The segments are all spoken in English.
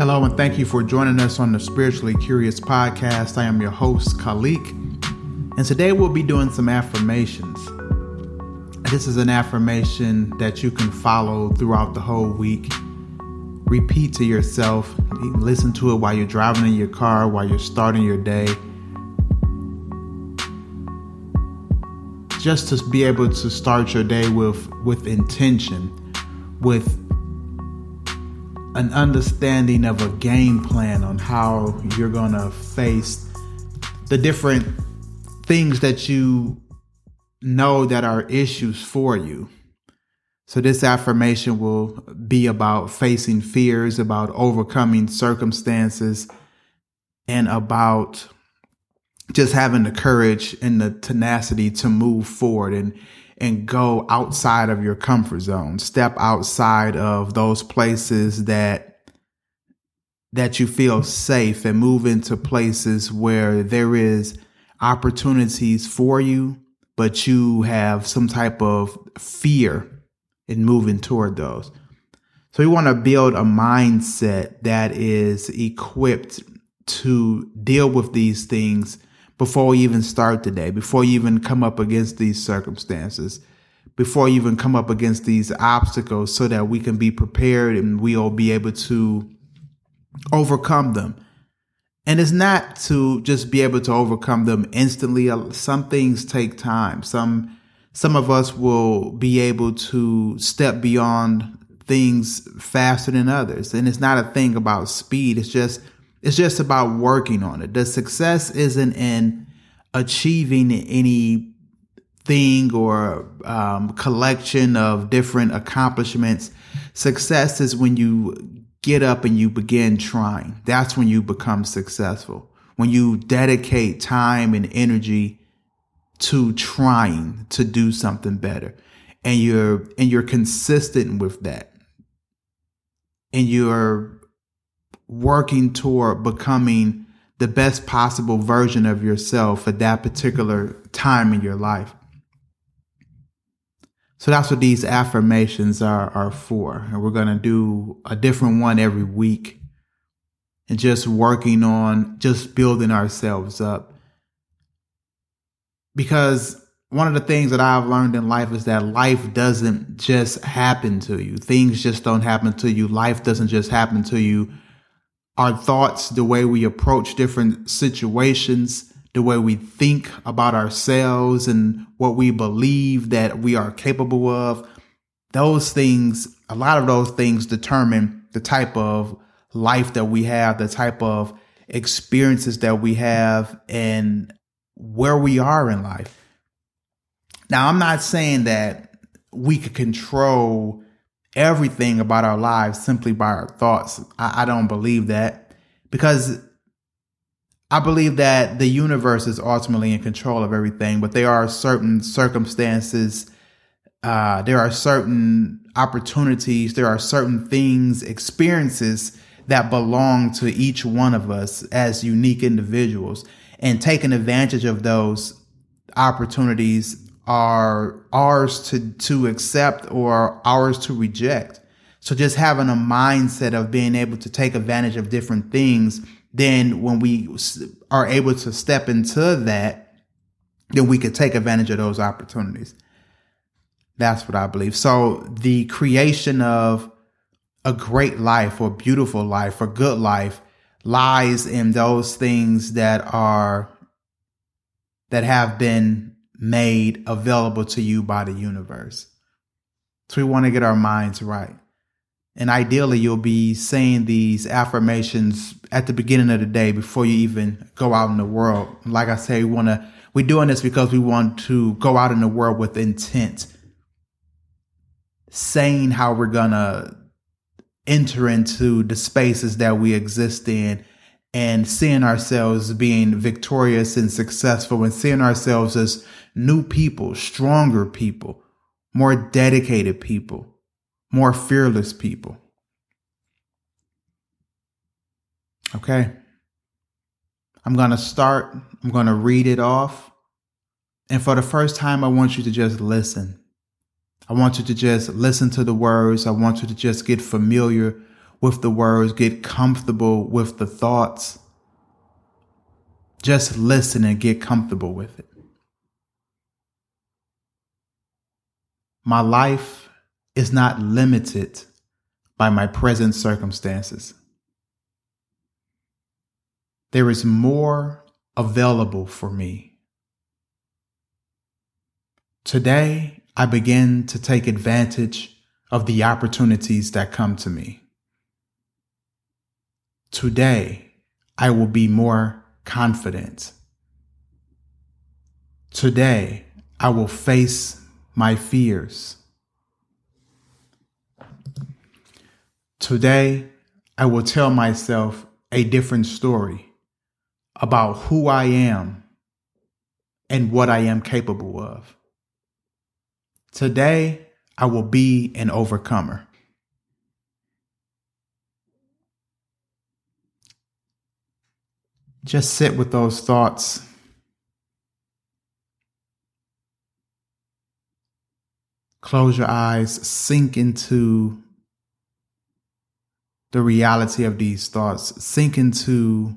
Hello, and thank you for joining us on the Spiritually Curious podcast. I am your host, Khalik, and today we'll be doing some affirmations. This is an affirmation that you can follow throughout the whole week. Repeat to yourself, listen to it while you're driving in your car, while you're starting your day. Just to be able to start your day with, with intention, with an understanding of a game plan on how you're going to face the different things that you know that are issues for you. So, this affirmation will be about facing fears, about overcoming circumstances, and about just having the courage and the tenacity to move forward and and go outside of your comfort zone. Step outside of those places that that you feel safe and move into places where there is opportunities for you, but you have some type of fear in moving toward those. So we want to build a mindset that is equipped to deal with these things before we even start the day, before you even come up against these circumstances, before you even come up against these obstacles, so that we can be prepared and we'll be able to overcome them. And it's not to just be able to overcome them instantly. Uh, some things take time. Some some of us will be able to step beyond things faster than others. And it's not a thing about speed. It's just it's just about working on it. The success isn't in achieving any thing or um, collection of different accomplishments. Success is when you get up and you begin trying. That's when you become successful. When you dedicate time and energy to trying to do something better and you're and you're consistent with that and you're working toward becoming the best possible version of yourself at that particular time in your life. So that's what these affirmations are, are for. And we're going to do a different one every week and just working on just building ourselves up. Because one of the things that I've learned in life is that life doesn't just happen to you. Things just don't happen to you. Life doesn't just happen to you our thoughts, the way we approach different situations, the way we think about ourselves and what we believe that we are capable of, those things, a lot of those things determine the type of life that we have, the type of experiences that we have, and where we are in life. Now, I'm not saying that we could control everything about our lives simply by our thoughts. I, I don't believe that because I believe that the universe is ultimately in control of everything, but there are certain circumstances, uh, there are certain opportunities, there are certain things, experiences that belong to each one of us as unique individuals. And taking advantage of those opportunities are ours to, to accept or ours to reject. So just having a mindset of being able to take advantage of different things, then when we are able to step into that, then we could take advantage of those opportunities. That's what I believe. So the creation of a great life or beautiful life or good life lies in those things that are that have been made available to you by the universe. So we want to get our minds right. And ideally, you'll be saying these affirmations at the beginning of the day before you even go out in the world. Like I say, we want to, we're doing this because we want to go out in the world with intent, saying how we're going to enter into the spaces that we exist in and seeing ourselves being victorious and successful and seeing ourselves as new people, stronger people, more dedicated people, more fearless people. Okay. I'm going to start. I'm going to read it off. And for the first time, I want you to just listen. I want you to just listen to the words. I want you to just get familiar with the words, get comfortable with the thoughts. Just listen and get comfortable with it. My life is not limited by my present circumstances. There is more available for me. Today, I begin to take advantage of the opportunities that come to me. Today, I will be more confident. Today, I will face my fears. Today, I will tell myself a different story about who I am and what I am capable of. Today, I will be an overcomer. Just sit with those thoughts. Close your eyes, sink into the reality of these thoughts, sink into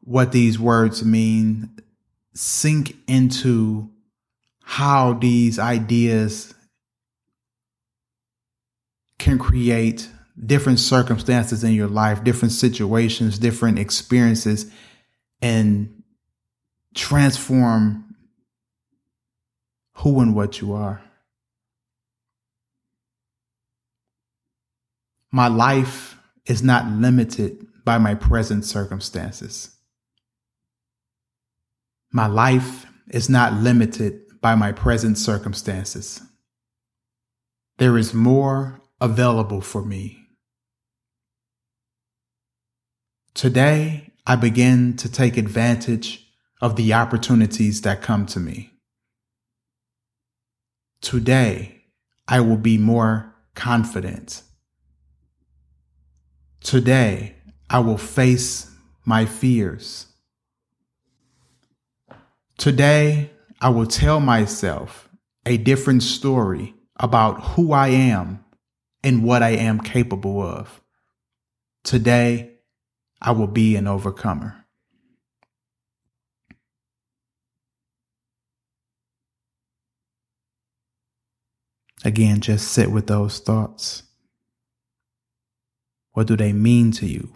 what these words mean, sink into how these ideas can create different circumstances in your life, different situations, different experiences, and transform who and what you are. My life is not limited by my present circumstances. My life is not limited by my present circumstances. There is more available for me. Today, I begin to take advantage of the opportunities that come to me. Today, I will be more confident. Today, I will face my fears. Today, I will tell myself a different story about who I am and what I am capable of. Today, I will be an overcomer. Again, just sit with those thoughts. What do they mean to you?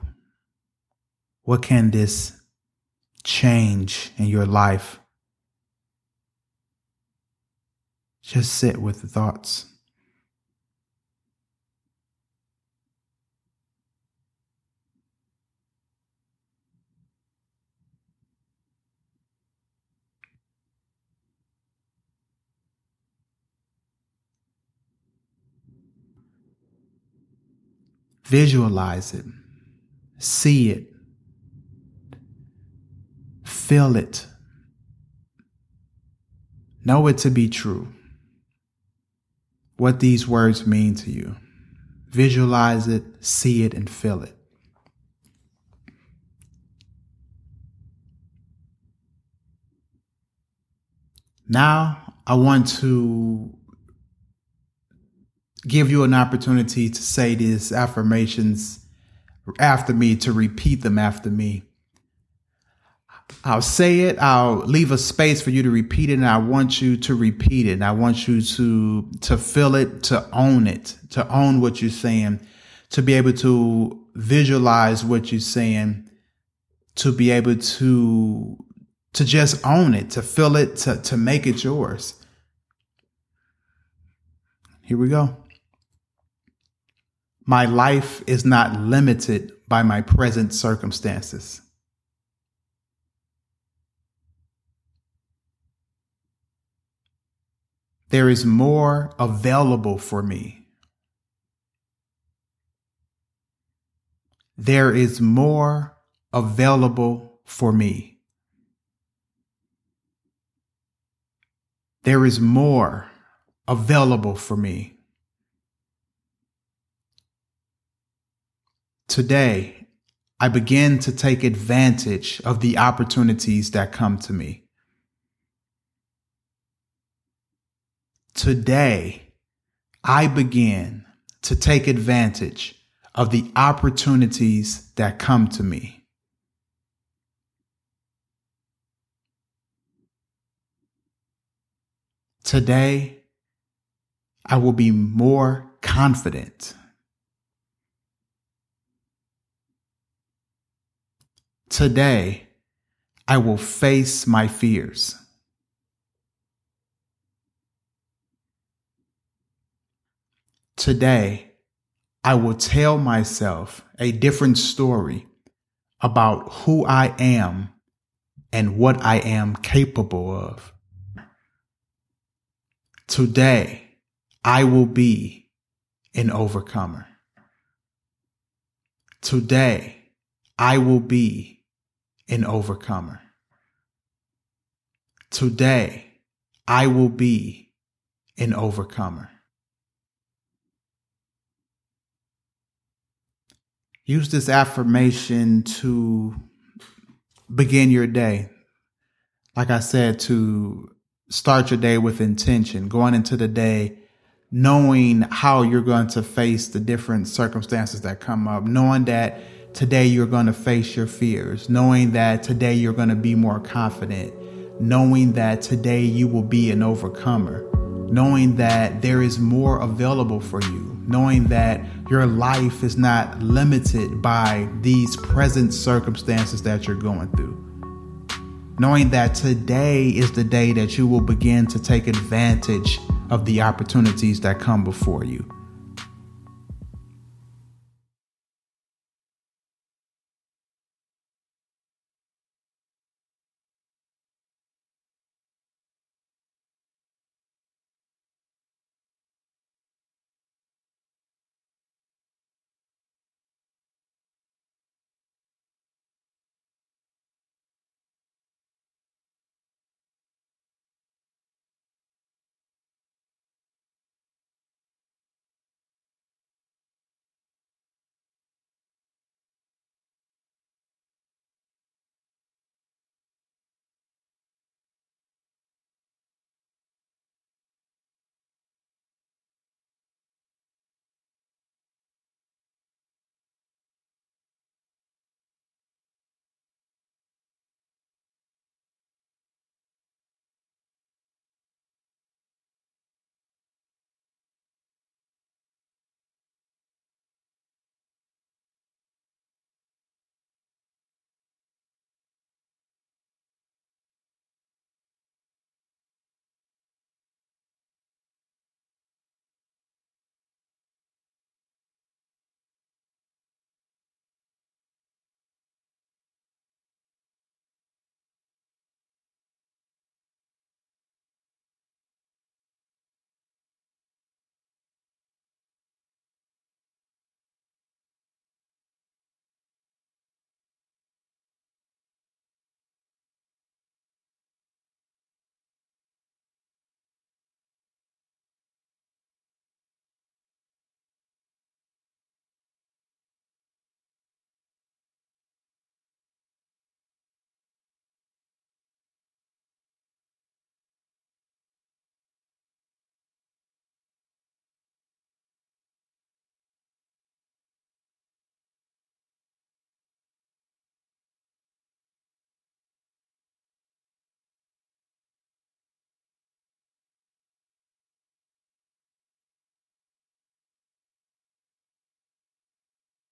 What can this change in your life Just sit with the thoughts. Visualize it, see it, feel it, know it to be true what these words mean to you. Visualize it, see it, and feel it. Now, I want to give you an opportunity to say these affirmations after me, to repeat them after me. I'll say it. I'll leave a space for you to repeat it, and I want you to repeat it. And I want you to to feel it, to own it, to own what you're saying, to be able to visualize what you're saying, to be able to to just own it, to feel it, to to make it yours. Here we go. My life is not limited by my present circumstances. there is more available for me. There is more available for me. There is more available for me. Today, I begin to take advantage of the opportunities that come to me. Today, I begin to take advantage of the opportunities that come to me. Today, I will be more confident. Today, I will face my fears. Today, I will tell myself a different story about who I am and what I am capable of. Today, I will be an overcomer. Today, I will be an overcomer. Today, I will be an overcomer. Use this affirmation to begin your day. Like I said, to start your day with intention, going into the day knowing how you're going to face the different circumstances that come up, knowing that today you're going to face your fears, knowing that today you're going to be more confident, knowing that today you will be an overcomer, knowing that there is more available for you, knowing that your life is not limited by these present circumstances that you're going through. Knowing that today is the day that you will begin to take advantage of the opportunities that come before you